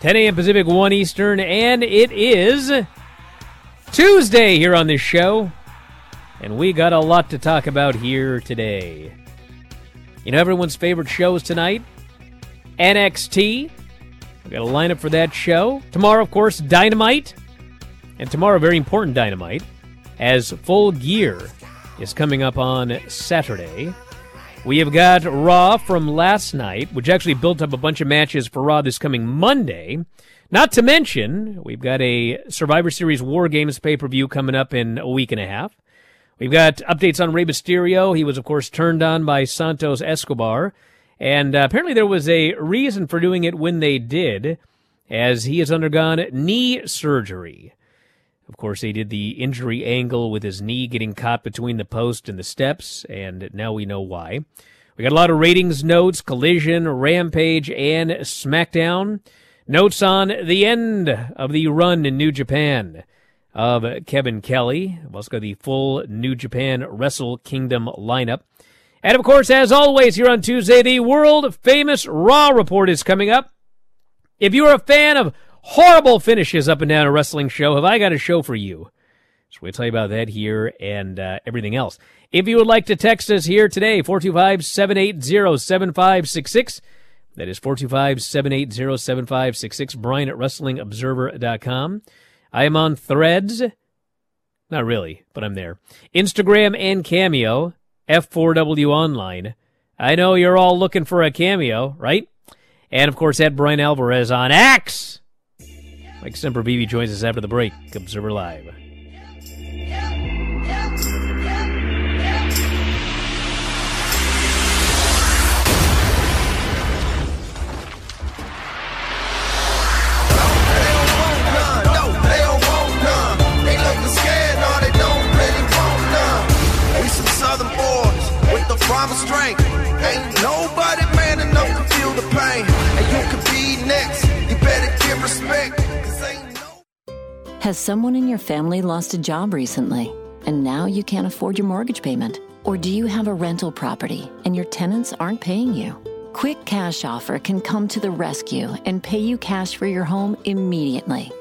10 a.m. Pacific, 1 Eastern, and it is Tuesday here on this show. And we got a lot to talk about here today. You know, everyone's favorite shows tonight NXT. We got a lineup for that show. Tomorrow, of course, Dynamite. And tomorrow, very important Dynamite, as Full Gear is coming up on Saturday. We have got Raw from last night, which actually built up a bunch of matches for Raw this coming Monday. Not to mention, we've got a Survivor Series War Games pay per view coming up in a week and a half. We've got updates on Rey Mysterio. He was, of course, turned on by Santos Escobar. And uh, apparently there was a reason for doing it when they did, as he has undergone knee surgery. Of course, they did the injury angle with his knee getting caught between the post and the steps, and now we know why. We got a lot of ratings notes, Collision, Rampage, and SmackDown. Notes on the end of the run in New Japan of Kevin Kelly. Also got the full New Japan Wrestle Kingdom lineup. And of course, as always, here on Tuesday, the world famous Raw report is coming up. If you're a fan of horrible finishes up and down a wrestling show, have I got a show for you? So we'll tell you about that here and uh, everything else. If you would like to text us here today, 425-780-7566. That is 425-780-7566. Bryan at WrestlingObserver.com. I am on Threads. Not really, but I'm there. Instagram and Cameo. F4W Online. I know you're all looking for a cameo, right? And of course, at Bryan Alvarez on X. Mike Sempervive joins us after the break. Observer Live. Strength. Ain't nobody man enough to feel the pain. And you could be next. You better give respect. Has someone in your family lost a job recently and now you can't afford your mortgage payment? Or do you have a rental property and your tenants aren't paying you? Quick Cash Offer can come to the rescue and pay you cash for your home immediately.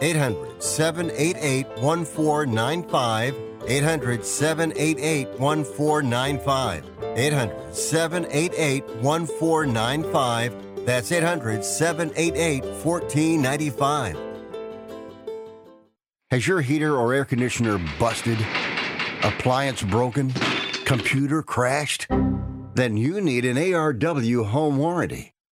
800 788 1495. 800 788 1495. 800 788 1495. That's 800 788 1495. Has your heater or air conditioner busted? Appliance broken? Computer crashed? then you need an ARW home warranty.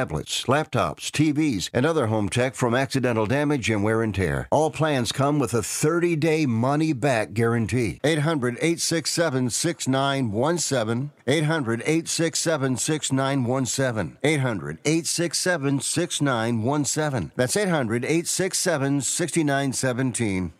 tablets, laptops, TVs, and other home tech from accidental damage and wear and tear. All plans come with a 30 day money back guarantee. 800 867 6917. 800 867 6917. 800 867 6917. That's 800 867 6917.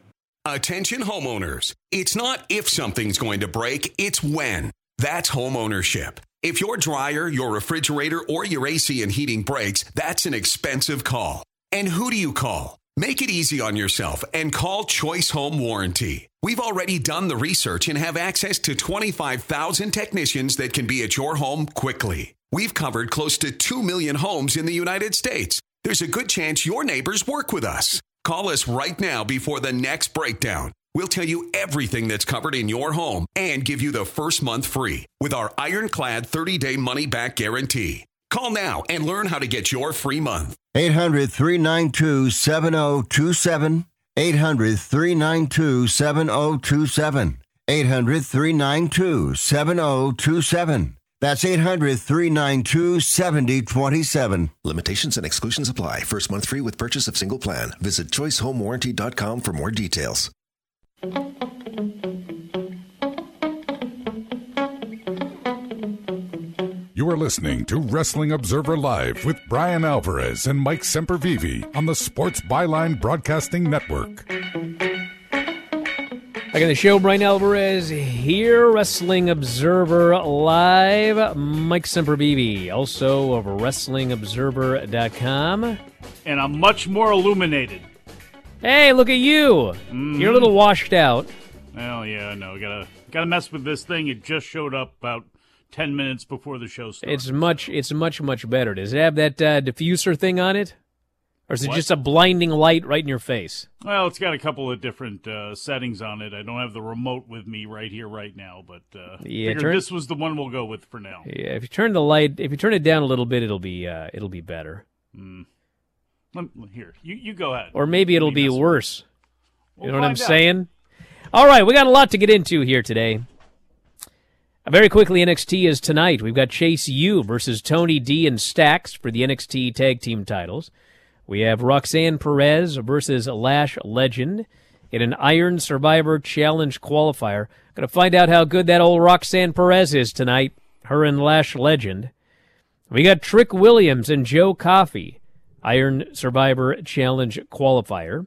Attention homeowners. It's not if something's going to break, it's when. That's home ownership. If your dryer, your refrigerator, or your AC and heating breaks, that's an expensive call. And who do you call? Make it easy on yourself and call Choice Home Warranty. We've already done the research and have access to 25,000 technicians that can be at your home quickly. We've covered close to 2 million homes in the United States. There's a good chance your neighbors work with us. Call us right now before the next breakdown. We'll tell you everything that's covered in your home and give you the first month free with our ironclad 30 day money back guarantee. Call now and learn how to get your free month. 800 392 7027. 800 392 7027. 800 392 7027. That's 800 392 7027. Limitations and exclusions apply. First month free with purchase of single plan. Visit choicehomewarranty.com for more details. You are listening to Wrestling Observer Live with Bryan Alvarez and Mike Sempervive on the Sports Byline Broadcasting Network. Back on the show, Bryan Alvarez here, Wrestling Observer Live. Mike Sempervive, also of WrestlingObserver.com. And I'm much more illuminated. Hey, look at you! Mm-hmm. You're a little washed out. Well, yeah, no, gotta gotta mess with this thing. It just showed up about ten minutes before the show starts. It's much, it's much, much better. Does it have that uh, diffuser thing on it, or is it What? just a blinding light right in your face? well, it's got a couple of different uh, settings on it. I don't have the remote with me right here, right now, but uh, Yeah, turn- this was the one we'll go with for now. Yeah, if you turn the light, if you turn it down a little bit, it'll be, uh, it'll be better, Lem- Here, you you go ahead. or maybe it'll be worse. You We'll know what I'm out. saying? All right, we got a lot to get into here today. Very quickly, NXT is tonight. We've got Chase U versus Tony D and Stacks for the NXT Tag Team titles. We have Roxanne Perez versus Lash Legend in an Iron Survivor Challenge qualifier. Going to find out how good that old Roxanne Perez is tonight. Her and Lash Legend. We got Trick Williams and Joe Coffey, Iron Survivor Challenge qualifier.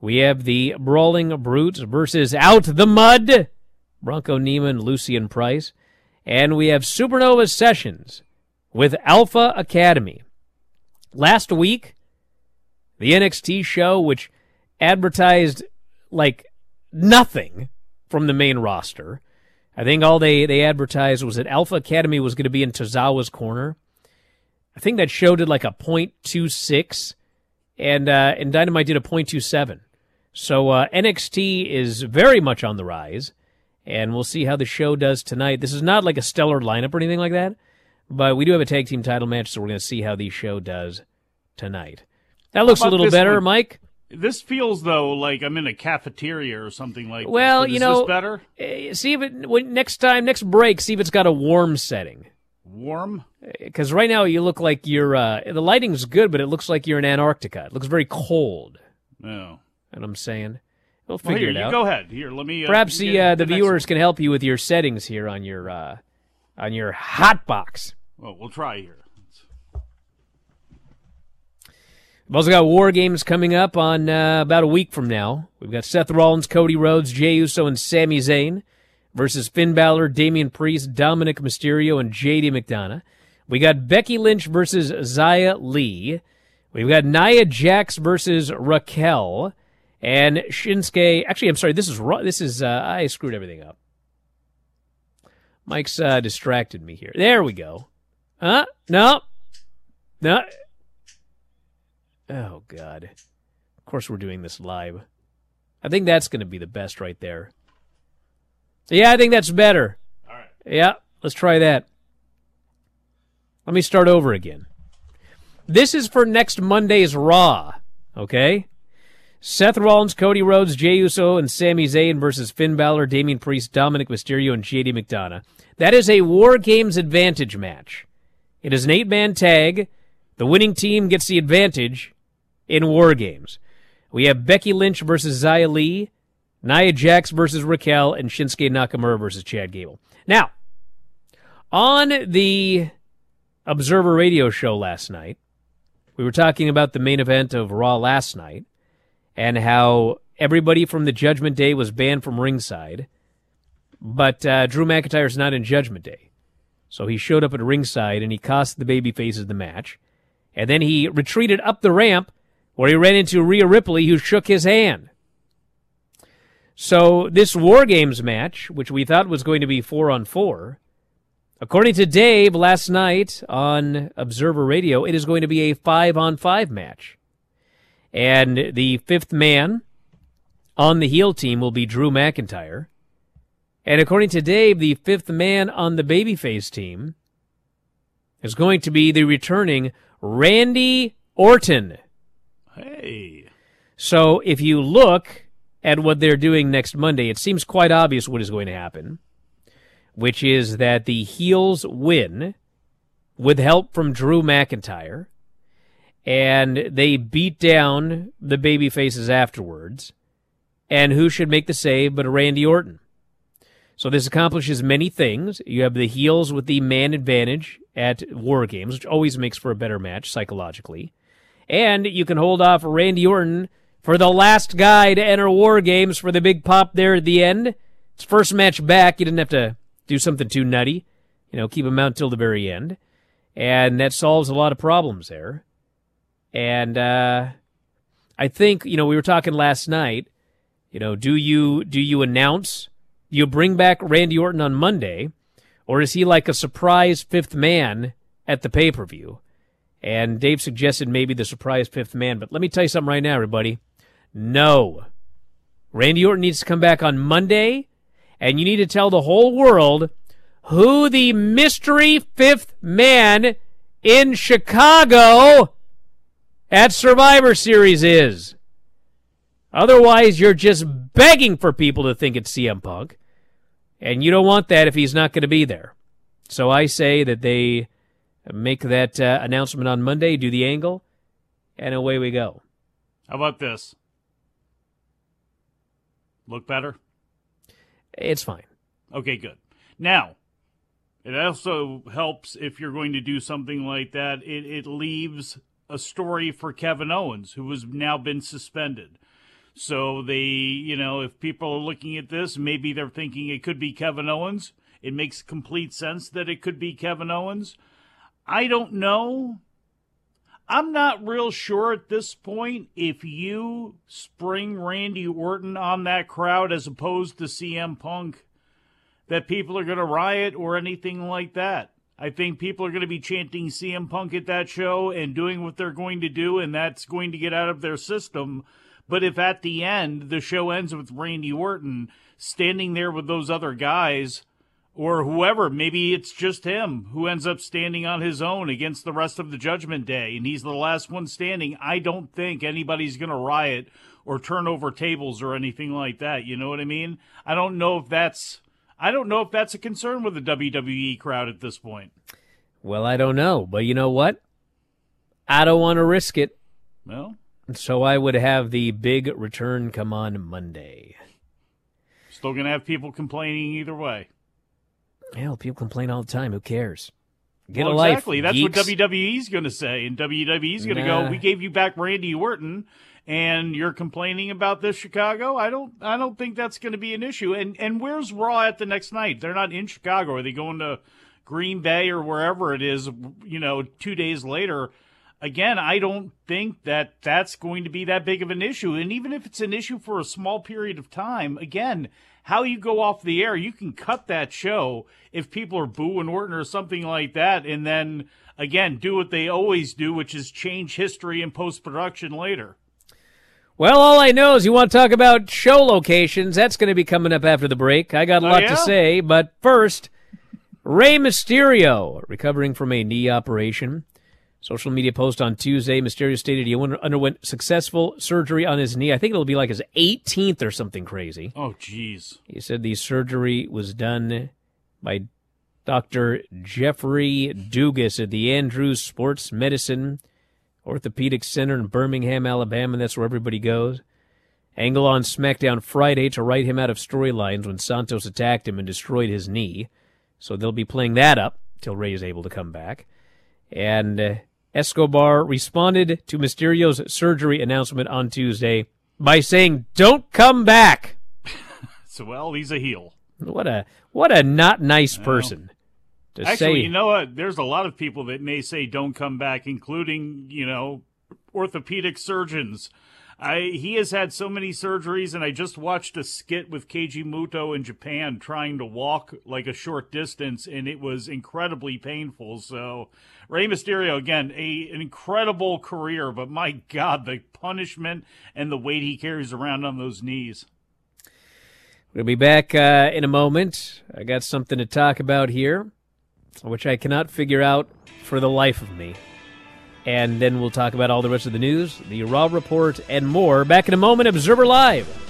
We have the Brawling Brutes versus Out the Mud, Bronco Neiman, Lucien Price. And we have Supernova Sessions with Alpha Academy. Last week, the NXT show, which advertised like nothing from the main roster. I think all they, they advertised was that Alpha Academy was going to be in Tozawa's corner. I think that show did like a .26, and uh, and Dynamite did a .27. So uh, NXT is very much on the rise, and we'll see how the show does tonight. This is not like a stellar lineup or anything like that, but we do have a tag team title match, so we're going to see how the show does tonight. That looks a little better, one? Mike. This feels though like I'm in a cafeteria or something like. Well, you know, this better eh, see if it when, next time, next break, see if it's got a warm setting. warm. Because right now you look like you're. Uh, the lighting's good, but it looks like you're in Antarctica. It looks very cold. No. And I'm saying, we'll Well, figure here, it you out. go ahead. Here, let me. Uh, Perhaps the uh, the next viewers one. can help you with your settings here on your uh, on your hot box. Well, we'll try here. We've also got War Games coming up on uh, about a week from now. We've got Seth Rollins, Cody Rhodes, Jey Uso, and Sami Zayn versus Finn Balor, Damian Priest, Dominic Mysterio, and JD McDonough. We got Becky Lynch versus Xia Li. We've got Nia Jax versus Raquel, and Shinsuke. Actually, I'm sorry. This is this is uh, I screwed everything up. Mike's uh, distracted me here. There we go. Huh? No. No. Oh, God. Of course, we're doing this live. I think that's going to be the best right there. Yeah, I think that's better. All right. Yeah, let's try that. Let me start over again. This is for next Monday's Raw, okay? Seth Rollins, Cody Rhodes, Jey Uso, and Sami Zayn versus Finn Balor, Damian Priest, Dominic Mysterio, and JD McDonough. That is a War Games advantage match. It is an eight man tag. The winning team gets the advantage in War Games. We have Becky Lynch versus Xia Li, Nia Jax versus Raquel, and Shinsuke Nakamura versus Chad Gable. Now, on the Observer Radio show last night, we were talking about the main event of Raw last night and how everybody from the Judgment Day was banned from ringside, but uh, Drew McIntyre's not in Judgment Day. So he showed up at ringside and he cost the baby faces the match. And then he retreated up the ramp where he ran into Rhea Ripley, who shook his hand. So this War Games match, which we thought was going to be four on four, according to Dave last night on Observer Radio, it is going to be a five on five match. And the fifth man on the heel team will be Drew McIntyre. And according to Dave, the fifth man on the babyface team is going to be the returning Randy Orton. Hey. So if you look at what they're doing next Monday, it seems quite obvious what is going to happen, which is that the heels win with help from Drew McIntyre, and they beat down the baby faces afterwards. And who should make the save but Randy Orton? So this accomplishes many things. You have the heels with the man advantage at War Games, which always makes for a better match psychologically. And you can hold off Randy Orton for the last guy to enter War Games for the big pop there at the end. It's first match back. You didn't have to do something too nutty. You know, keep him out until the very end. And that solves a lot of problems there. And uh, I think, you know, we were talking last night, you know, do you do you announce you bring back Randy Orton on Monday, or is he like a surprise fifth man at the pay per view? And Dave suggested maybe the surprise fifth man, but let me tell you something right now, everybody. No. Randy Orton needs to come back on Monday, and you need to tell the whole world who the mystery fifth man in Chicago at Survivor Series is. Otherwise, you're just begging for people to think it's CM Punk. And you don't want that if he's not going to be there. So I say that they make that uh, announcement on Monday, do the angle, and away we go. How about this? Look better? It's fine. Okay, good. Now, it also helps if you're going to do something like that. It, it leaves a story for Kevin Owens, who has now been suspended. So they, you know, if people are looking at this, maybe they're thinking it could be Kevin Owens. It makes complete sense that it could be Kevin Owens. I don't know. I'm not real sure at this point if you spring Randy Orton on that crowd as opposed to CM Punk that people are going to riot or anything like that. I think people are going to be chanting CM Punk at that show and doing what they're going to do, and that's going to get out of their system. But if at the end the show ends with Randy Orton standing there with those other guys, or whoever, maybe it's just him who ends up standing on his own against the rest of the Judgment Day, and he's the last one standing, I don't think anybody's going to riot or turn over tables or anything like that. You know what I mean? I don't know if that's I don't know if that's a concern with the WWE crowd at this point. Well, I don't know, but you know what? I don't want to risk it. Well, so I would have the big return come on Monday. Still going to have people complaining either way. Hell, people complain all the time. Who cares? Get well, a life. Exactly. That's geeks. what WWE's going to say, and WWE's going to Nah. go. We gave you back Randy Orton, and you're complaining about this Chicago. I don't. I don't think that's going to be an issue. And and where's Raw at the next night? They're not in Chicago. Are they going to Green Bay or wherever it is? You know, two days later. Again, I don't think that that's going to be that big of an issue. And even if it's an issue for a small period of time, again, how you go off the air. You can cut that show if people are booing Orton or something like that, and then again do what they always do, which is change history in post production later. Well, all I know is you want to talk about show locations. That's going to be coming up after the break. I got a Oh, lot yeah? to say, but first, Rey Mysterio recovering from a knee operation. Social media post on Tuesday, Mysterio stated he underwent successful surgery on his knee. I think it'll be like his 18th or something crazy. Oh, jeez. He said the surgery was done by Dr. Jeffrey Dugas at the Andrews Sports Medicine Orthopedic Center in Birmingham, Alabama. That's where everybody goes. Angle on SmackDown Friday to write him out of storylines when Santos attacked him and destroyed his knee. So they'll be playing that up till Rey is able to come back. And uh, Escobar responded to Mysterio's surgery announcement on Tuesday by saying, "Don't come back." So well, he's a heel. What a what a not nice person Actually, say. you know what? There's a lot of people that may say don't come back, including you know orthopedic surgeons. I he has had so many surgeries, and I just watched a skit with Keiji Muto in Japan trying to walk like a short distance, and it was incredibly painful. So, Rey Mysterio again, a an incredible career, but my God, the punishment and the weight he carries around on those knees. We'll be back uh, in a moment. I got something to talk about here, which I cannot figure out for the life of me. And then we'll talk about all the rest of the news, the Raw Report, and more. Back in a moment, Observer Live.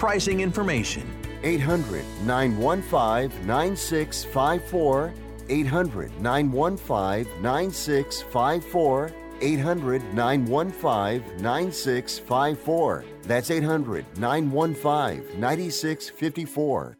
pricing information. 800 915 9654. 800 915 9654. 800 915 9654. That's 800 915 9654.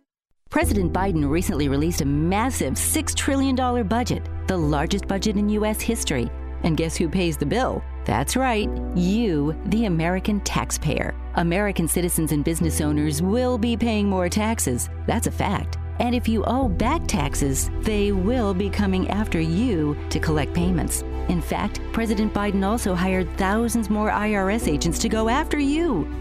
President Biden recently released a massive $6 trillion budget, the largest budget in U.S. history. And guess who pays the bill? That's right, you, the American taxpayer. American citizens and business owners will be paying more taxes. That's a fact. And if you owe back taxes, they will be coming after you to collect payments. In fact, President Biden also hired thousands more IRS agents to go after you.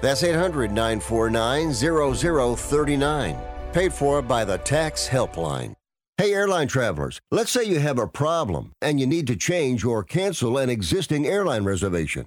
That's 800 949 0039. Paid for by the Tax Helpline. Hey, airline travelers, let's say you have a problem and you need to change or cancel an existing airline reservation.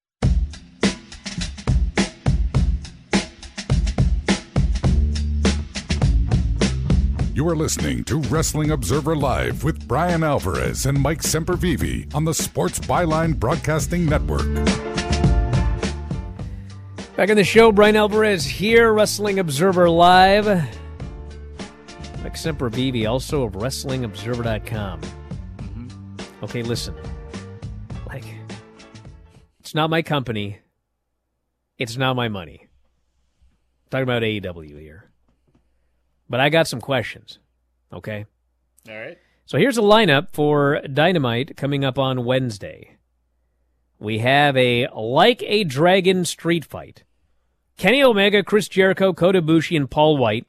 You are listening to Wrestling Observer Live with Bryan Alvarez and Mike Sempervive on the Sports Byline Broadcasting Network. Back in the show, Bryan Alvarez here, Wrestling Observer Live. Mike Sempervive, also of WrestlingObserver.com. Mm-hmm. Okay, listen. Like, it's not my company. It's not my money. talking about AEW here. But I got some questions. Okay? All right. So here's a lineup for Dynamite coming up on Wednesday. We have a like a dragon street fight. Kenny Omega, Chris Jericho, Kota Ibushi, and Paul White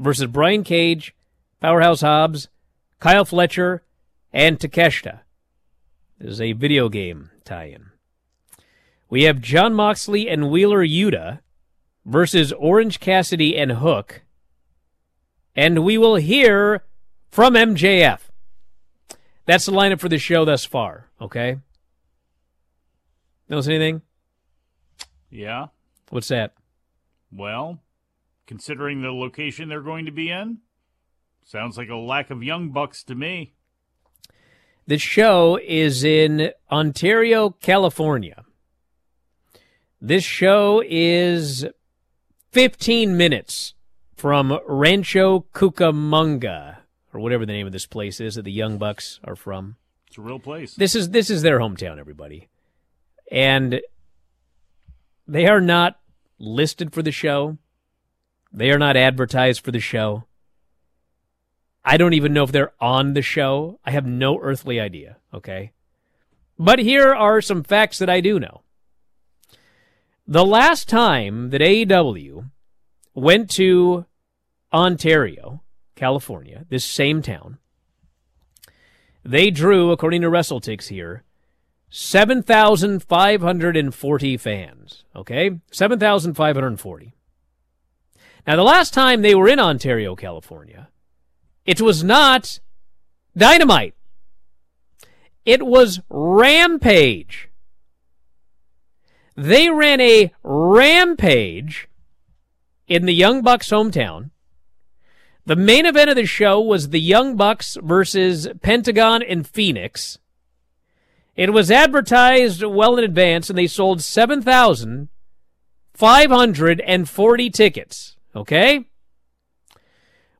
versus Brian Cage, Powerhouse Hobbs, Kyle Fletcher, and Takeshita. This is a video game tie-in. We have Jon Moxley and Wheeler Yuta versus Orange Cassidy and Hook. And we will hear from MJF. That's the lineup for the show thus far, okay? Notice anything? Yeah. What's that? Well, considering the location they're going to be in, sounds like a lack of young bucks to me. The show is in Ontario, California. This show is 15 minutes from Rancho Cucamonga, or whatever the name of this place is that the Young Bucks are from. It's a real place. This is this is their hometown, everybody, and they are not listed for the show. They are not advertised for the show. I don't even know if they're on the show. I have no earthly idea. Okay, but here are some facts that I do know. The last time that AEW went to Ontario, California, this same town, they drew, according to WrestleTix here, 7,540 fans. Okay? 7,540. Now, the last time they were in Ontario, California, it was not Dynamite. It was Rampage. They ran a rampage in the Young Bucks hometown. The main event of the show was the Young Bucks versus Pentagon and Fenix. It was advertised well in advance and they sold 7,540 tickets. Okay?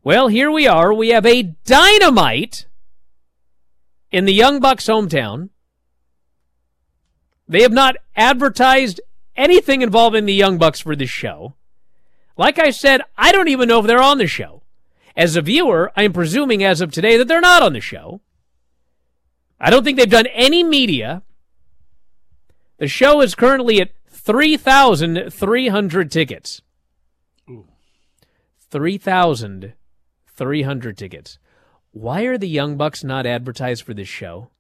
Well, here we are. We have a dynamite in the Young Bucks hometown. They have not advertised anything involving the Young Bucks for this show. Like I said, I don't even know if they're on the show. As a viewer, I am presuming as of today that they're not on the show. I don't think they've done any media. The show is currently at 3,300 tickets. 3,300 tickets. Why are the Young Bucks not advertised for this show?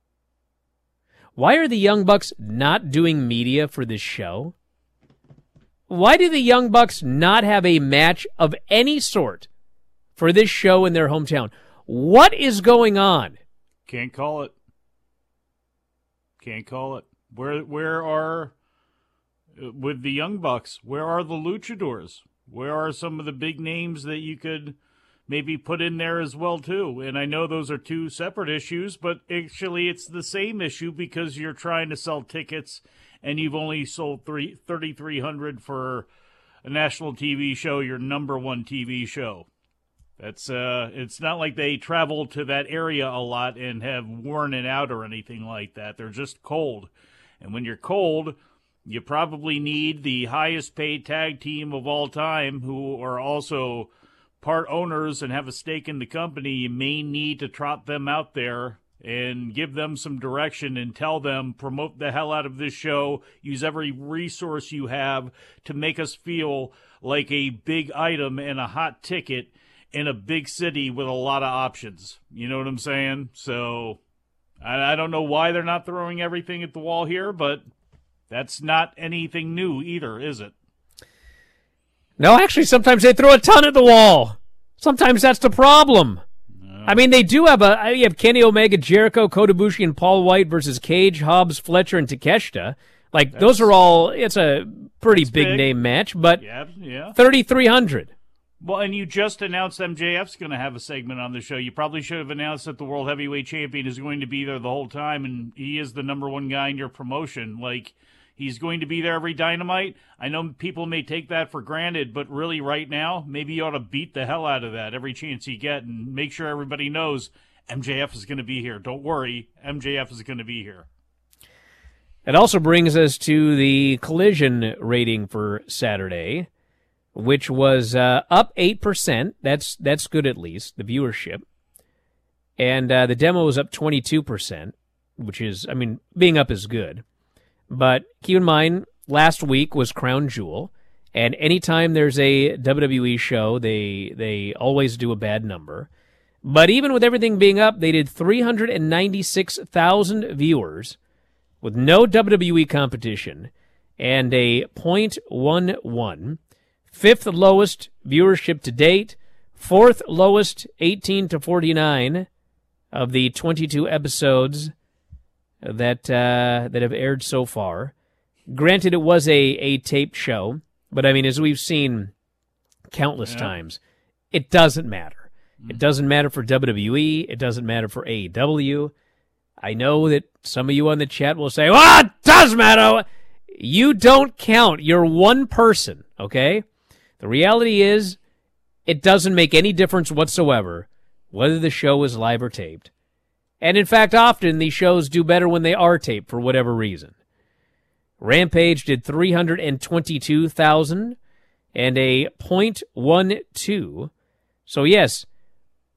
Why are the Young Bucks not doing media for this show? Why do the Young Bucks not have a match of any sort for this show in their hometown? What is going on? Can't call it. Can't call it. Where where are with the Young Bucks? Where are the Luchadors? Where are some of the big names that you could maybe put in there as well too? And I know those are two separate issues, but actually it's the same issue because you're trying to sell tickets and you've only sold three thirty three hundred for a national TV show, your number one TV show. That's uh it's not like they travel to that area a lot and have worn it out or anything like that. They're just cold. And when you're cold, you probably need the highest paid tag team of all time who are also part owners and have a stake in the company. You may need to trot them out there and give them some direction and tell them promote the hell out of this show use every resource you have to make us feel like a big item and a hot ticket in a big city with a lot of options. You know what I'm saying? So I, I don't know why they're not throwing everything at the wall here, but that's not anything new either, is it? No, actually, sometimes they throw a ton at the wall. Sometimes that's the problem. Oh. I mean, they do have a. Uh, you have Kenny Omega, Jericho, Kota Ibushi, and Paul White versus Cage, Hobbs, Fletcher, and Takeshita. Like That's- those are all. It's a pretty big, big. name match, but Yeah, yeah. thirty three hundred. Well, and you just announced MJF's going to have a segment on the show. You probably should have announced that the World Heavyweight Champion is going to be there the whole time, and he is the number one guy in your promotion. Like, he's going to be there every Dynamite. I know people may take that for granted, but really, right now, maybe you ought to beat the hell out of that every chance you get and make sure everybody knows MJF is going to be here. Don't worry, MJF is going to be here. It also brings us to the collision rating for Saturday, which was uh, up eight percent. That's that's good at least the viewership, and uh, the demo was up twenty two percent, which is I mean being up is good, but keep in mind last week was Crown Jewel, and anytime there's a WWE show, they they always do a bad number. But even with everything being up, they did three hundred and ninety six thousand viewers with no WWE competition and a .11, fifth lowest viewership to date, fourth lowest 18 to 49 of the 22 episodes that uh, that have aired so far. Granted, it was a a taped show, but I mean, as we've seen countless Yeah. times, it doesn't matter. It doesn't matter for WWE. It doesn't matter for AEW. I know that some of you on the chat will say, "Well, it does matter." You don't count. You're one person, okay? The reality is, it doesn't make any difference whatsoever whether the show is live or taped. And in fact, often these shows do better when they are taped for whatever reason. Rampage did 322,000 and a .12. So yes,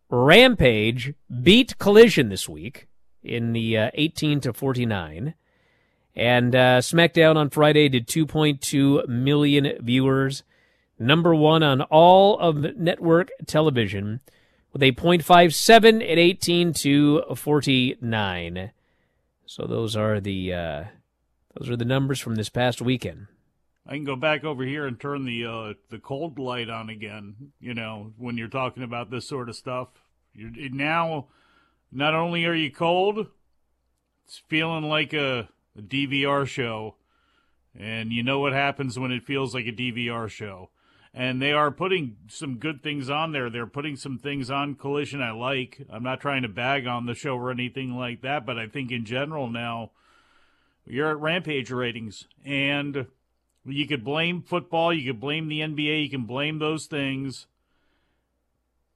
Rampage beat Collision this week in the uh, 18 to 49. And uh, SmackDown on Friday did 2.2 million viewers, number one on all of network television, with a .57 at 18 to 49. So those are the uh, those are the numbers from this past weekend. I can go back over here and turn the uh, the cold light on again. You know, when you're talking about this sort of stuff, you're now. Not only are you cold, it's feeling like a, a DVR show, and you know what happens when it feels like a DVR show. And they are putting some good things on there. They're putting some things on Collision I like. I'm not trying to bag on the show or anything like that, but I think in general now you're at Rampage ratings, and you could blame football, you could blame the NBA, you can blame those things.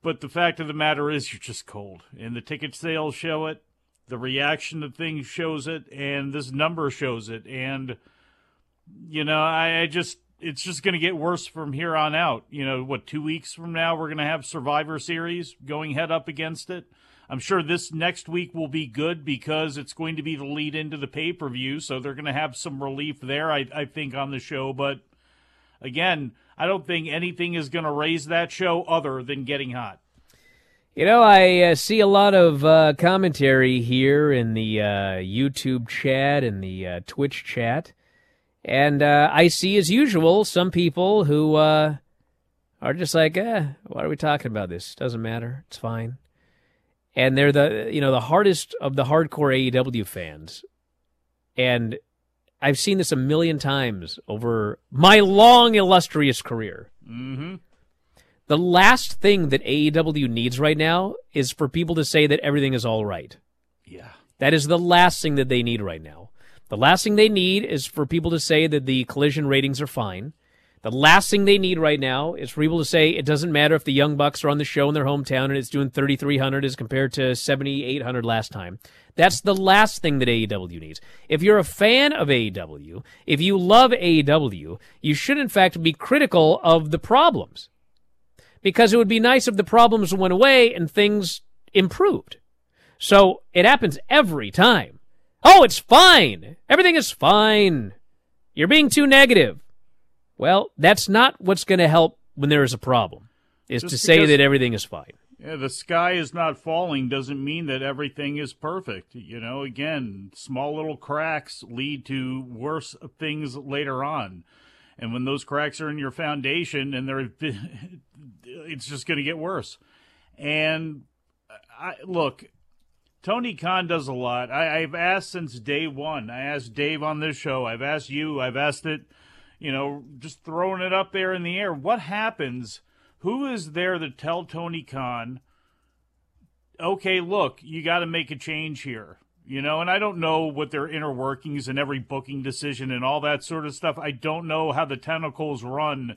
But the fact of the matter is, you're just cold. And the ticket sales show it, the reaction to things shows it, and this number shows it. And, you know, I, I just, it's just going to get worse from here on out. You know, what, two weeks from now, we're going to have Survivor Series going head up against it. I'm sure this next week will be good because it's going to be the lead into the pay per view. So they're going to have some relief there, I, I think, on the show. But again, I don't think anything is going to raise that show other than getting hot. You know, I uh, see a lot of uh, commentary here in the uh, YouTube chat and the uh, Twitch chat, and uh, I see, as usual, some people who uh, are just like, eh, "Why are we talking about this? Doesn't matter. It's fine." And they're the you know the hardest of the hardcore AEW fans, and I've seen this a million times over my long illustrious career. Mm-hmm. The last thing that AEW needs right now is for people to say that everything is all right. Yeah. That is the last thing that they need right now. The last thing they need is for people to say that the collision ratings are fine. The last thing they need right now is for people to say it doesn't matter if the Young Bucks are on the show in their hometown and it's doing 3,300 as compared to 7,800 last time. That's the last thing that AEW needs. If you're a fan of AEW, if you love AEW, you should in fact be critical of the problems because it would be nice if the problems went away and things improved. So it happens every time. Oh, it's fine. Everything is fine. You're being too negative. Well, that's not what's going to help when there is a problem. is Just to say that everything is fine. Yeah, the sky is not falling doesn't mean that everything is perfect. You know, again, small little cracks lead to worse things later on. And when those cracks are in your foundation and they're it's just going to get worse. And I look, Tony Khan does a lot. I, I've asked since day one. I asked Dave on this show. I've asked you. I've asked it, you know, just throwing it up there in the air. What happens? Who is there to tell Tony Khan, okay, look, you got to make a change here? You know, and I don't know what their inner workings and every booking decision and all that sort of stuff. I don't know how the tentacles run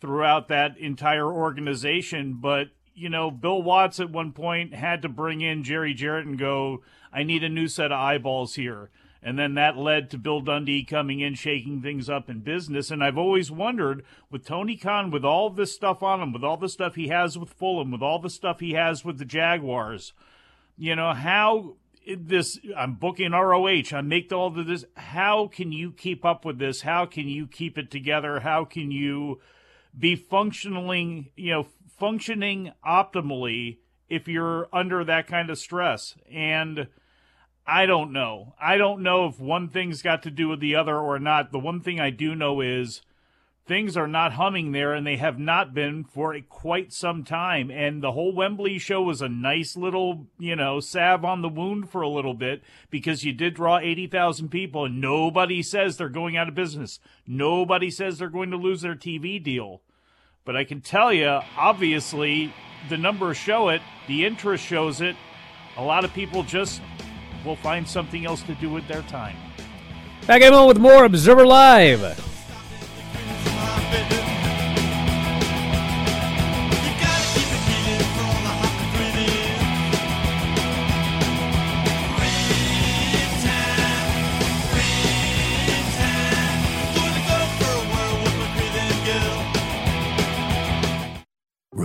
throughout that entire organization, but you know, Bill Watts at one point had to bring in Jerry Jarrett and go, I need a new set of eyeballs here. And then that led to Bill Dundee coming in, shaking things up in business. And I've always wondered with Tony Khan, with all this stuff on him, with all the stuff he has with Fulham, with all the stuff he has with the Jaguars, you know, how this, I'm booking ROH, I make all of this. How can you keep up with this? How can you keep it together? How can you be functioning, you know, functioning optimally if you're under that kind of stress? And I don't know. I don't know if one thing's got to do with the other or not. The one thing I do know is things are not humming there, and they have not been for quite some time. And the whole Wembley show was a nice little, you know, salve on the wound for a little bit because you did draw 80,000 people, and nobody says they're going out of business. Nobody says they're going to lose their TV deal. But I can tell you, obviously, the numbers show it, the interest shows it. A lot of people just will find something else to do with their time. Back in a moment with more Observer Live.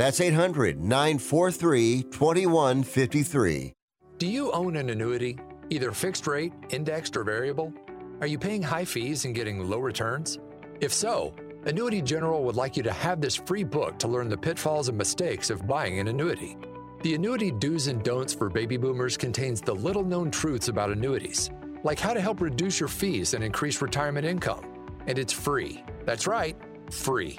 That's 800 943 2153. Do you own an annuity, either fixed rate, indexed, or variable? Are you paying high fees and getting low returns? If so, Annuity General would like you to have this free book to learn the pitfalls and mistakes of buying an annuity. The Annuity Do's and Don'ts for Baby Boomers contains the little known truths about annuities, like how to help reduce your fees and increase retirement income. And it's free. That's right, free.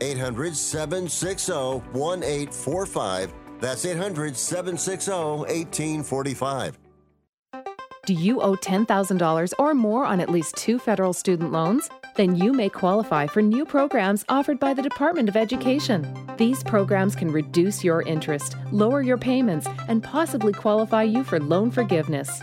800 760 1845. That's 800 760 1845. Do you owe $10,000 or more on at least two federal student loans? Then you may qualify for new programs offered by the Department of Education. These programs can reduce your interest, lower your payments, and possibly qualify you for loan forgiveness.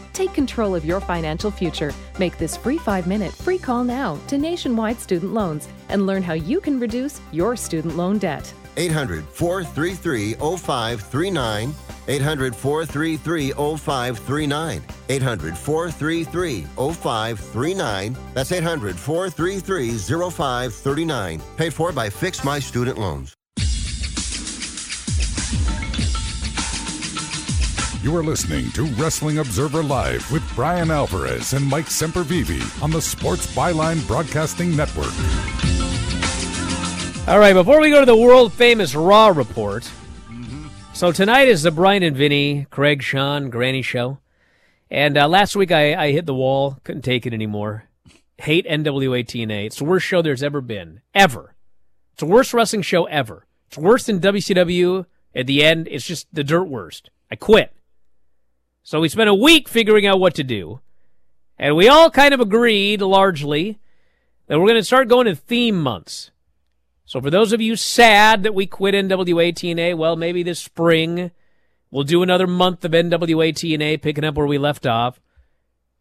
Take control of your financial future. Make this free five minute free call now to Nationwide Student Loans and learn how you can reduce your student loan debt. 800 433 0539. 800 433 0539. 800 433 0539. That's 800 433 0539. Paid for by Fix My Student Loans. You are listening to Wrestling Observer Live with Bryan Alvarez and Mike Sempervive on the Sports Byline Broadcasting Network. All right, before we go to the world famous Raw report, so tonight is the Bryan and Vinny, Craig, Sean, Granny show. And uh, last week I, I hit the wall, couldn't take it anymore. Hate NWA TNA. It's the worst show there's ever been. Ever. It's the worst wrestling show ever. It's worse than WCW. At the end, it's just the dirt worst. I quit. So we spent a week figuring out what to do. And we all kind of agreed, largely, that we're going to start going to theme months. So for those of you sad that we quit NWA TNA, well, maybe this spring we'll do another month of NWA TNA, picking up where we left off.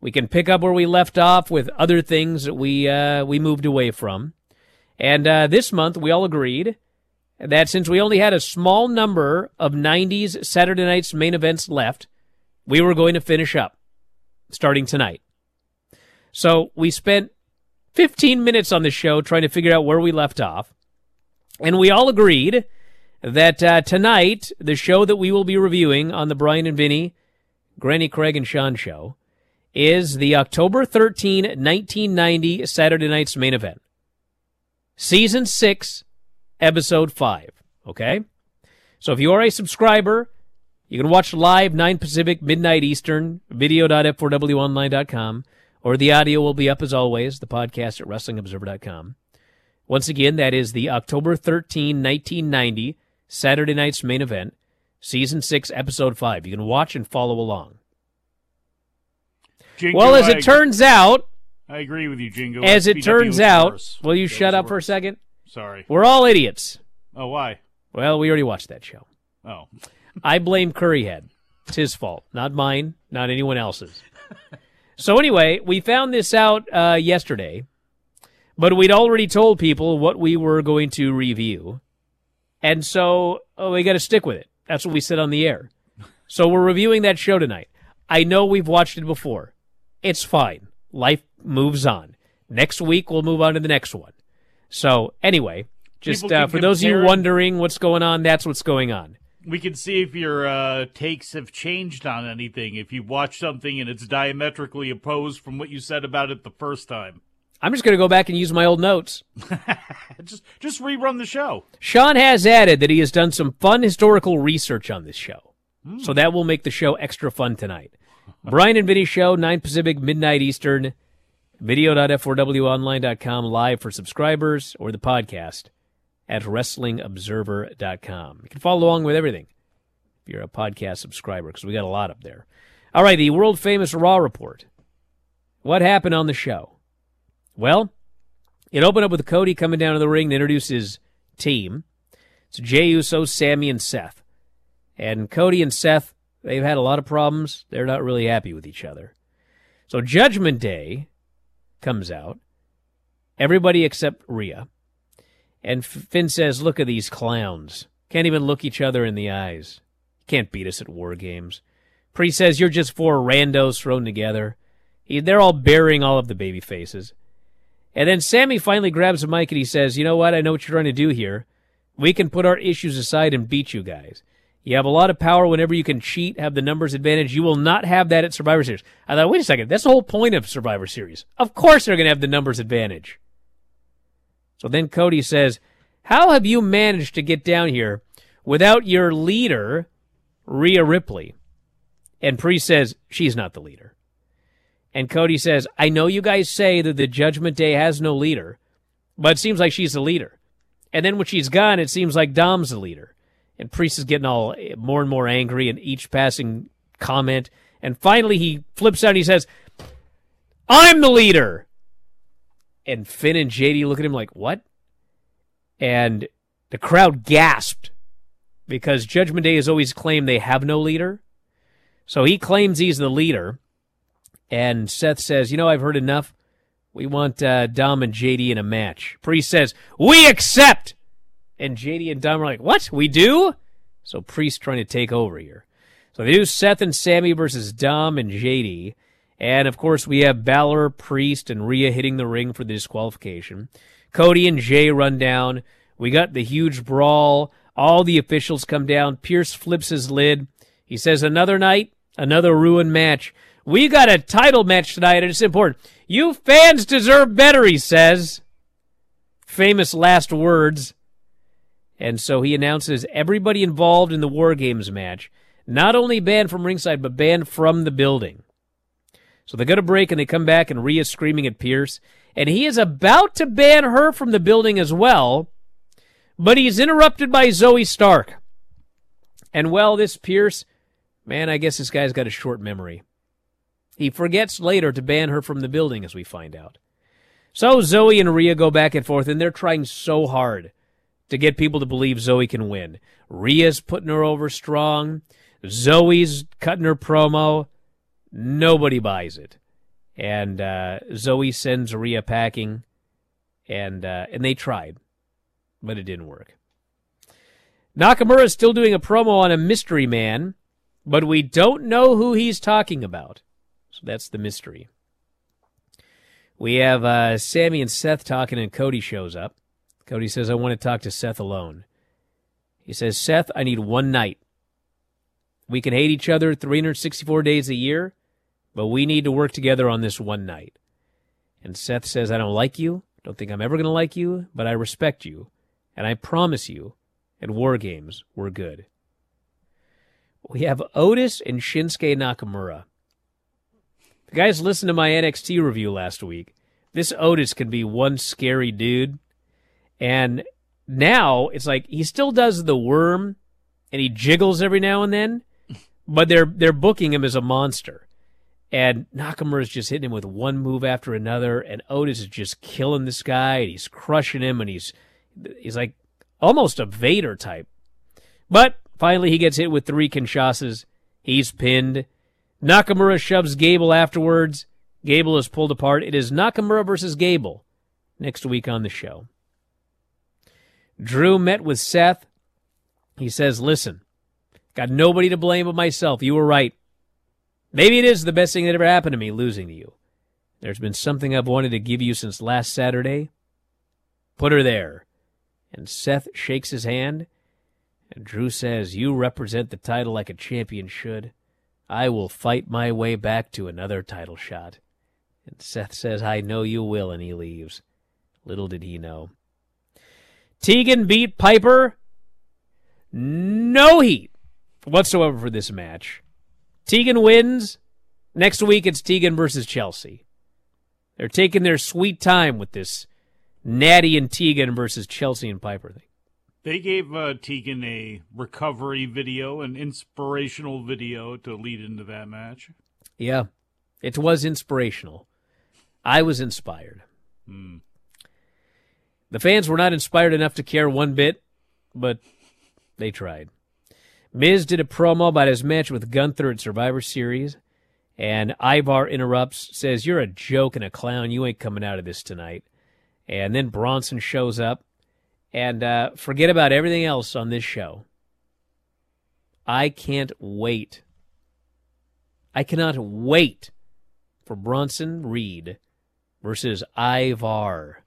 We can pick up where we left off with other things that we uh, we moved away from. And uh, this month we all agreed that since we only had a small number of 90s Saturday night's main events left, we were going to finish up starting tonight. So we spent 15 minutes on the show trying to figure out where we left off. And we all agreed that uh, tonight, the show that we will be reviewing on the Bryan and Vinny, Granny Craig and Sean show, is the October 13, 1990 Saturday night's main event. Season 6, Episode 5. Okay? So if you are a subscriber, you can watch live 9 Pacific, midnight Eastern, video.f4wonline.com, or the audio will be up as always, the podcast at WrestlingObserver.com. Once again, that is the October 13, 1990, Saturday night's main event, Season 6, Episode 5. You can watch and follow along. Jingo, well, as I it agree- turns out, I agree with you, Jingo. as it turns out, worse. will you It shut up for a second? Sorry. We're all idiots. Oh, why? Well, we already watched that show. Oh. I blame Curryhead. It's his fault, not mine, not anyone else's. so anyway, we found this out uh, yesterday, but we'd already told people what we were going to review, and so oh, we got to stick with it. That's what we said on the air. So we're reviewing that show tonight. I know we've watched it before. It's fine. Life moves on. Next week we'll move on to the next one. So anyway, just uh, for those of you wondering what's going on, that's what's going on. We can see if your uh, takes have changed on anything. If you watch something and it's diametrically opposed from what you said about it the first time, I'm just going to go back and use my old notes. just just rerun the show. Sean has added that he has done some fun historical research on this show. So that will make the show extra fun tonight. Bryan and Vinny Show, 9 Pacific, midnight Eastern, video.f4wonline.com, live for subscribers, or the podcast at wrestlingobserver.com. You can follow along with everything if you're a podcast subscriber, because we got a lot up there. All right, the world famous Raw report. What happened on the show? Well, it opened up with Cody coming down to the ring to introduce his team. It's Jey Uso, Sammy, and Seth. And Cody and Seth, they've had a lot of problems. They're not really happy with each other. So Judgment Day comes out. Everybody except Rhea. And Finn says, Look at these clowns. Can't even look each other in the eyes. Can't beat us at war games. Priest says, You're just four randos thrown together. He, they're all burying all of the baby faces. And then Sammy finally grabs the mic and he says, You know what? I know what you're trying to do here. We can put our issues aside and beat you guys. You have a lot of power whenever you can cheat, have the numbers advantage. You will not have that at Survivor Series. I thought, wait a second, that's the whole point of Survivor Series. Of course they're going to have the numbers advantage. So then Cody says, How have you managed to get down here without your leader, Rhea Ripley? And Priest says, She's not the leader. And Cody says, I know you guys say that the Judgment Day has no leader, but it seems like she's the leader. And then when she's gone, it seems like Dom's the leader. And Priest is getting all more and more angry in each passing comment. And finally, he flips out and he says, I'm the leader. And Finn and JD look at him like, what? And the crowd gasped because Judgment Day has always claimed they have no leader. So he claims he's the leader. And Seth says, you know, I've heard enough. We want uh, Dom and JD in a match. Priest says, we accept. And JD and Dom are like, what? We do? So Priest trying to take over here. So they do Seth and Sammy versus Dom and JD. And of course, we have Balor, Priest, and Rhea hitting the ring for the disqualification. Cody and Jey run down. We got the huge brawl. All the officials come down. Pearce flips his lid. He says, Another night, another ruined match. We got a title match tonight, and it's important. You fans deserve better, he says. Famous last words. And so he announces everybody involved in the War Games match, not only banned from ringside, but banned from the building. So they go to break and they come back, and Rhea's screaming at Pearce. And he is about to ban her from the building as well, but he's interrupted by Zoey Stark. And well, this Pearce, man, I guess this guy's got a short memory. He forgets later to ban her from the building, as we find out. So Zoey and Rhea go back and forth, and they're trying so hard to get people to believe Zoey can win. Rhea's putting her over strong. Zoey's cutting her promo. Nobody buys it. And uh, Zoey sends Rhea packing, and uh, and they tried, but it didn't work. Nakamura is still doing a promo on a mystery man, but we don't know who he's talking about. So that's the mystery. We have uh, Sammy and Seth talking, and Cody shows up. Cody says, I want to talk to Seth alone. He says, Seth, I need one night. We can hate each other 364 days a year, but we need to work together on this one night. And Seth says, I don't like you. Don't think I'm ever going to like you, but I respect you. And I promise you, at War Games, we're good. We have Otis and Shinsuke Nakamura. The guys listened to my NXT review last week. This Otis can be one scary dude. And now it's like he still does the worm and he jiggles every now and then, but they're they're booking him as a monster. And Nakamura's just hitting him with one move after another, and Otis is just killing this guy, and he's crushing him, and he's he's like almost a Vader type. But finally, he gets hit with three Kinshasas. He's pinned. Nakamura shoves Gable afterwards. Gable is pulled apart. It is Nakamura versus Gable next week on the show. Drew met with Seth. He says, Listen, got nobody to blame but myself. You were right. Maybe it is the best thing that ever happened to me losing to you. There's been something I've wanted to give you since last Saturday. Put her there. And Seth shakes his hand, and Drew says, You represent the title like a champion should. I will fight my way back to another title shot. And Seth says, I know you will, and he leaves. Little did he know. Tegan beat Piper. No heat whatsoever for this match. Tegan wins. Next week it's Tegan versus Chelsea. They're taking their sweet time with this Natty and Tegan versus Chelsea and Piper thing. They gave uh, Tegan a recovery video, an inspirational video to lead into that match. Yeah, it was inspirational. I was inspired. Hmm. The fans were not inspired enough to care one bit, but they tried. Miz did a promo about his match with Gunther at Survivor Series, and Ivar interrupts, says, You're a joke and a clown. You ain't coming out of this tonight. And then Bronson shows up, and uh, forget about everything else on this show. I can't wait. I cannot wait for Bronson Reed versus Ivar.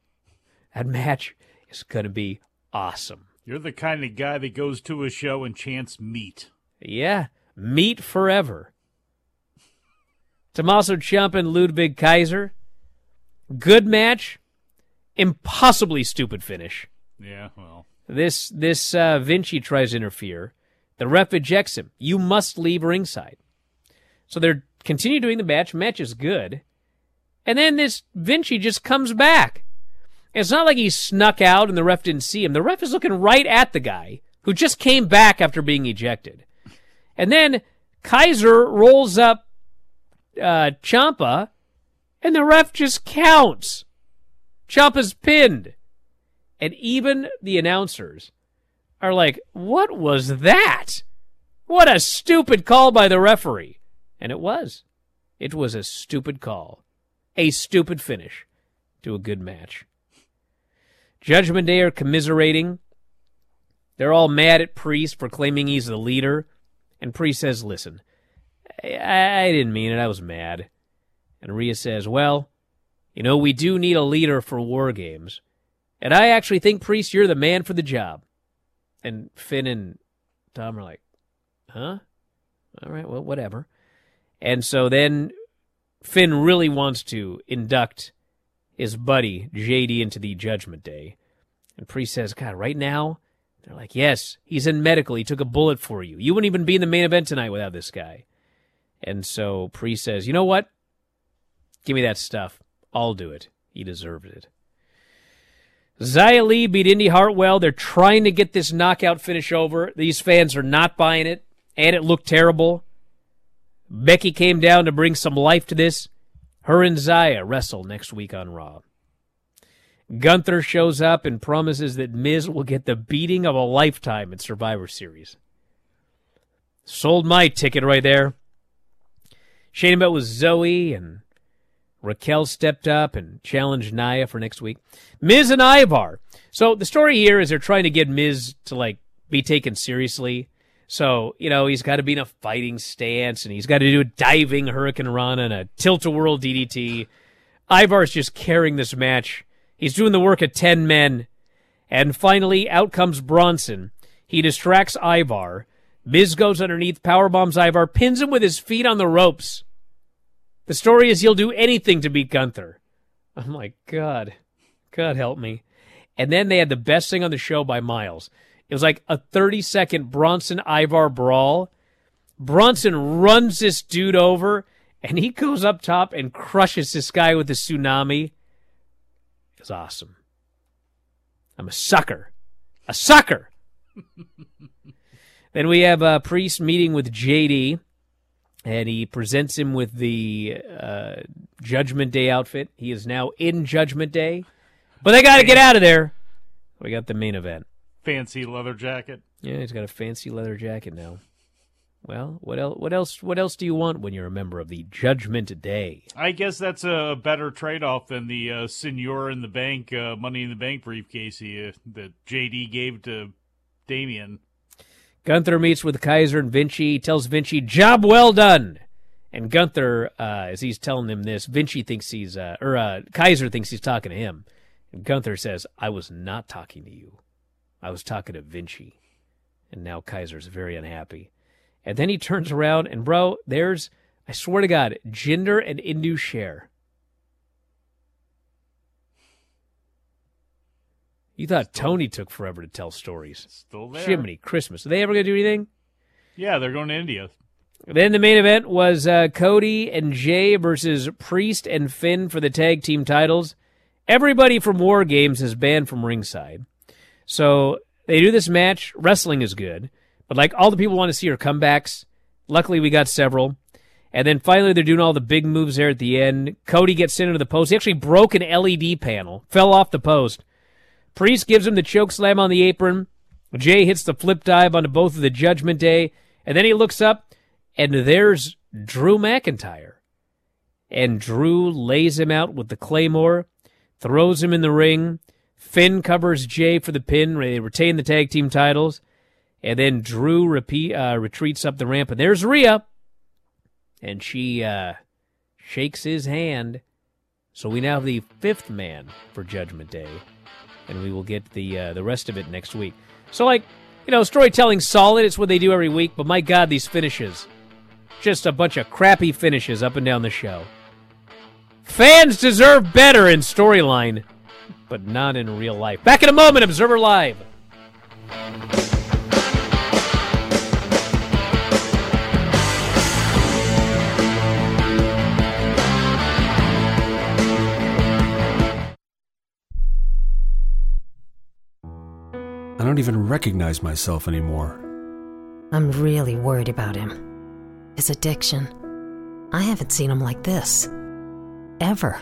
That match is going to be awesome. You're the kind of guy that goes to a show and chants meat. Yeah, meat forever. Tommaso Ciampa and Ludwig Kaiser. Good match. Impossibly stupid finish. Yeah, well. This this uh, Vinci tries to interfere. The ref ejects him. You must leave ringside. So they're continue doing the match. Match is good. And then this Vinci just comes back. It's not like he snuck out and the ref didn't see him. The ref is looking right at the guy who just came back after being ejected. And then Kaiser rolls up uh, Ciampa, and the ref just counts. Ciampa's pinned. And even the announcers are like, what was that? What a stupid call by the referee. And it was. It was a stupid call. A stupid finish to a good match. Judgment Day are commiserating. They're all mad at Priest for claiming he's the leader. And Priest says, Listen, I, I didn't mean it. I was mad. And Rhea says, Well, you know, we do need a leader for War Games. And I actually think, Priest, you're the man for the job. And Finn and Tom are like, Huh? All right, well, whatever. And so then Finn really wants to induct his buddy JD into the Judgment Day. And Priest says, God, right now, they're like, Yes, he's in medical. He took a bullet for you. You wouldn't even be in the main event tonight without this guy. And so Priest says, You know what? Give me that stuff. I'll do it. He deserved it. Xia Li beat Indy Hartwell. They're trying to get this knockout finish over. These fans are not buying it, and it looked terrible. Becky came down to bring some life to this. Her and Xia wrestle next week on Raw. Gunther shows up and promises that Miz will get the beating of a lifetime at Survivor Series. Sold my ticket right there. Shane met with Zoey and Raquel stepped up and challenged Nia for next week. Miz and Ivar. So the story here is they're trying to get Miz to like be taken seriously. So, you know, he's got to be in a fighting stance and he's got to do a diving Hurricanrana and a tilt a whirl DDT. Ivar's just carrying this match. He's doing the work of 10 men. And finally, out comes Bronson. He distracts Ivar. Miz goes underneath, powerbombs Ivar, pins him with his feet on the ropes. The story is he'll do anything to beat Gunther. I'm like, God, God help me. And then they had the best thing on the show by miles. It was like a 30 second Bronson Ivar brawl. Bronson runs this dude over and he goes up top and crushes this guy with a tsunami. It was awesome. I'm a sucker. A sucker. then we have a priest meeting with JD and he presents him with the uh, Judgment Day outfit. He is now in Judgment Day, but they got to get out of there. We got the main event. Fancy leather jacket. Yeah, he's got a fancy leather jacket now. Well, what else? What else? What else do you want when you're a member of the Judgment Day? I guess that's a better trade-off than the uh, Senor in the Bank, uh, Money in the Bank briefcase he, uh, that JD gave to Damian. Gunther meets with Kaiser and Vinci. Tells Vinci, "Job well done." And Gunther, uh, as he's telling him this, Vinci thinks he's, uh, or uh, Kaiser thinks he's talking to him. And Gunther says, "I was not talking to you. I was talking to Vinci." And now Kaiser's very unhappy. And then he turns around and, bro, there's, I swear to God, Jinder and Indus Sher. You thought Tony took forever to tell stories. Still there. Jiminy Christmas. Are they ever going to do anything? Yeah, they're going to India. Then the main event was uh, Cody and Jey versus Priest and Finn for the tag team titles. Everybody from War Games is banned from ringside. So they do this match. Wrestling is good. But like all the people want to see are comebacks. Luckily, we got several. And then finally, they're doing all the big moves there at the end. Cody gets sent into the post. He actually broke an LED panel, fell off the post. Priest gives him the choke slam on the apron. Jey hits the flip dive onto both of the Judgment Day. And then he looks up, and there's Drew McIntyre. And Drew lays him out with the Claymore, throws him in the ring. Finn covers Jey for the pin. They retain the tag team titles. And then Drew repeat, uh, retreats up the ramp, and there's Rhea. And she uh, shakes his hand. So we now have the fifth man for Judgment Day. And we will get the uh, the rest of it next week. So, like, you know, storytelling solid. It's what they do every week. But my God, these finishes. Just a bunch of crappy finishes up and down the show. Fans deserve better in storyline, but not in real life. Back in a moment, Observer Live. I don't even recognize myself anymore. I'm really worried about him. His addiction. I haven't seen him like this. Ever.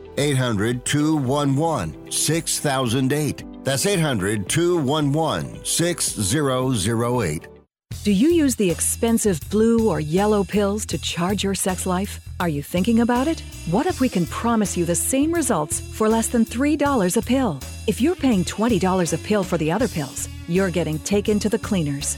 800 211 6008. That's 800 211 6008. Do you use the expensive blue or yellow pills to charge your sex life? Are you thinking about it? What if we can promise you the same results for less than $3 a pill? If you're paying $20 a pill for the other pills, you're getting taken to the cleaners.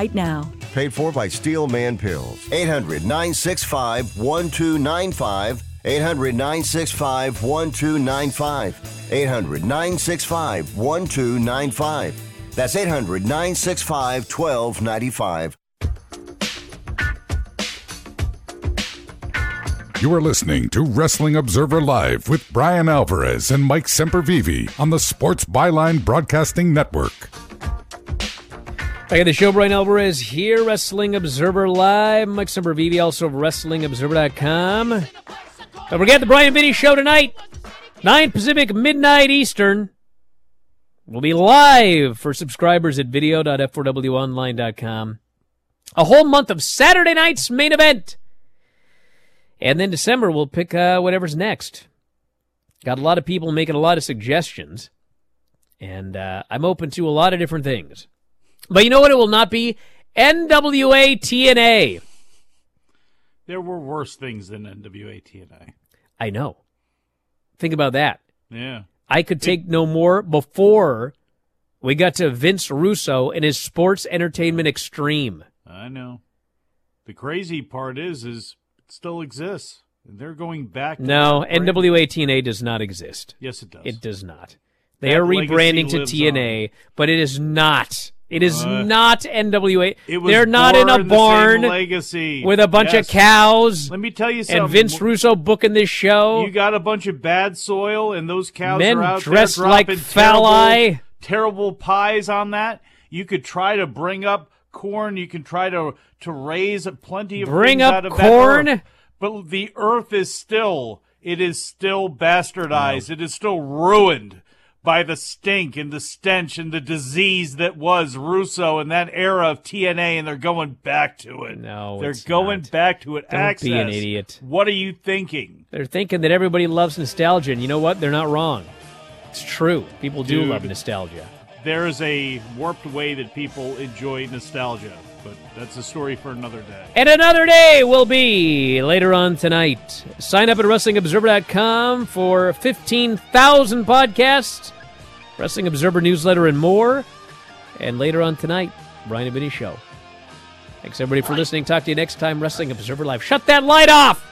now. Paid for by Steelman Pills. 800 965 1295. 800 965 1295. 800 965 1295. That's 800 965 1295. You are listening to Wrestling Observer Live with Bryan Alvarez and Mike Sempervive on the Sports Byline Broadcasting Network. Back at the show, Bryan Alvarez here, Wrestling Observer Live. Mike Sempervive, also of WrestlingObserver.com. Don't forget the Bryan Vinny Show tonight, 9 Pacific, midnight Eastern. We'll be live for subscribers at video.f4wonline.com. A whole month of Saturday night's main event. And then December, we'll pick uh, whatever's next. Got a lot of people making a lot of suggestions. And uh, I'm open to a lot of different things. But you know what it will not be? NWA TNA. There were worse things than NWA TNA. I know. Think about that. Yeah. I could take no more before we got to Vince Russo and his sports entertainment extreme. I know. The crazy part is, is it still exists. They're going back. No. NWA TNA does not exist. Yes, it does. It does not. They That are rebranding to TNA, but it is not. It is Uh, not NWA. It was They're not in a born the same barn legacy. with a bunch Yes. of cows. Let me tell you something. And Vince Russo booking this show. You got a bunch of bad soil, and those cows Men are out dressed there like dropping foul terrible, terrible pies on that. You could try to bring up corn. You can try to to raise plenty of Bring up out of corn? but the earth is still it is still bastardized. It is still ruined by the stink and the stench and the disease that was Russo and that era of TNA, and they're going back to it. No, they're going not. back to it. Don't Access. be an idiot. What are you thinking? They're thinking that everybody loves nostalgia, and you know what? They're not wrong. It's true. People do Dude. love nostalgia. There is a warped way that people enjoy nostalgia, but that's a story for another day. And another day will be later on tonight. Sign up at WrestlingObserver.com for 15,000 podcasts, Wrestling Observer newsletter, and more. And later on tonight, Bryan and Vinny Show. Thanks, everybody, for listening. Talk to you next time, Wrestling Observer Live. Shut that light off!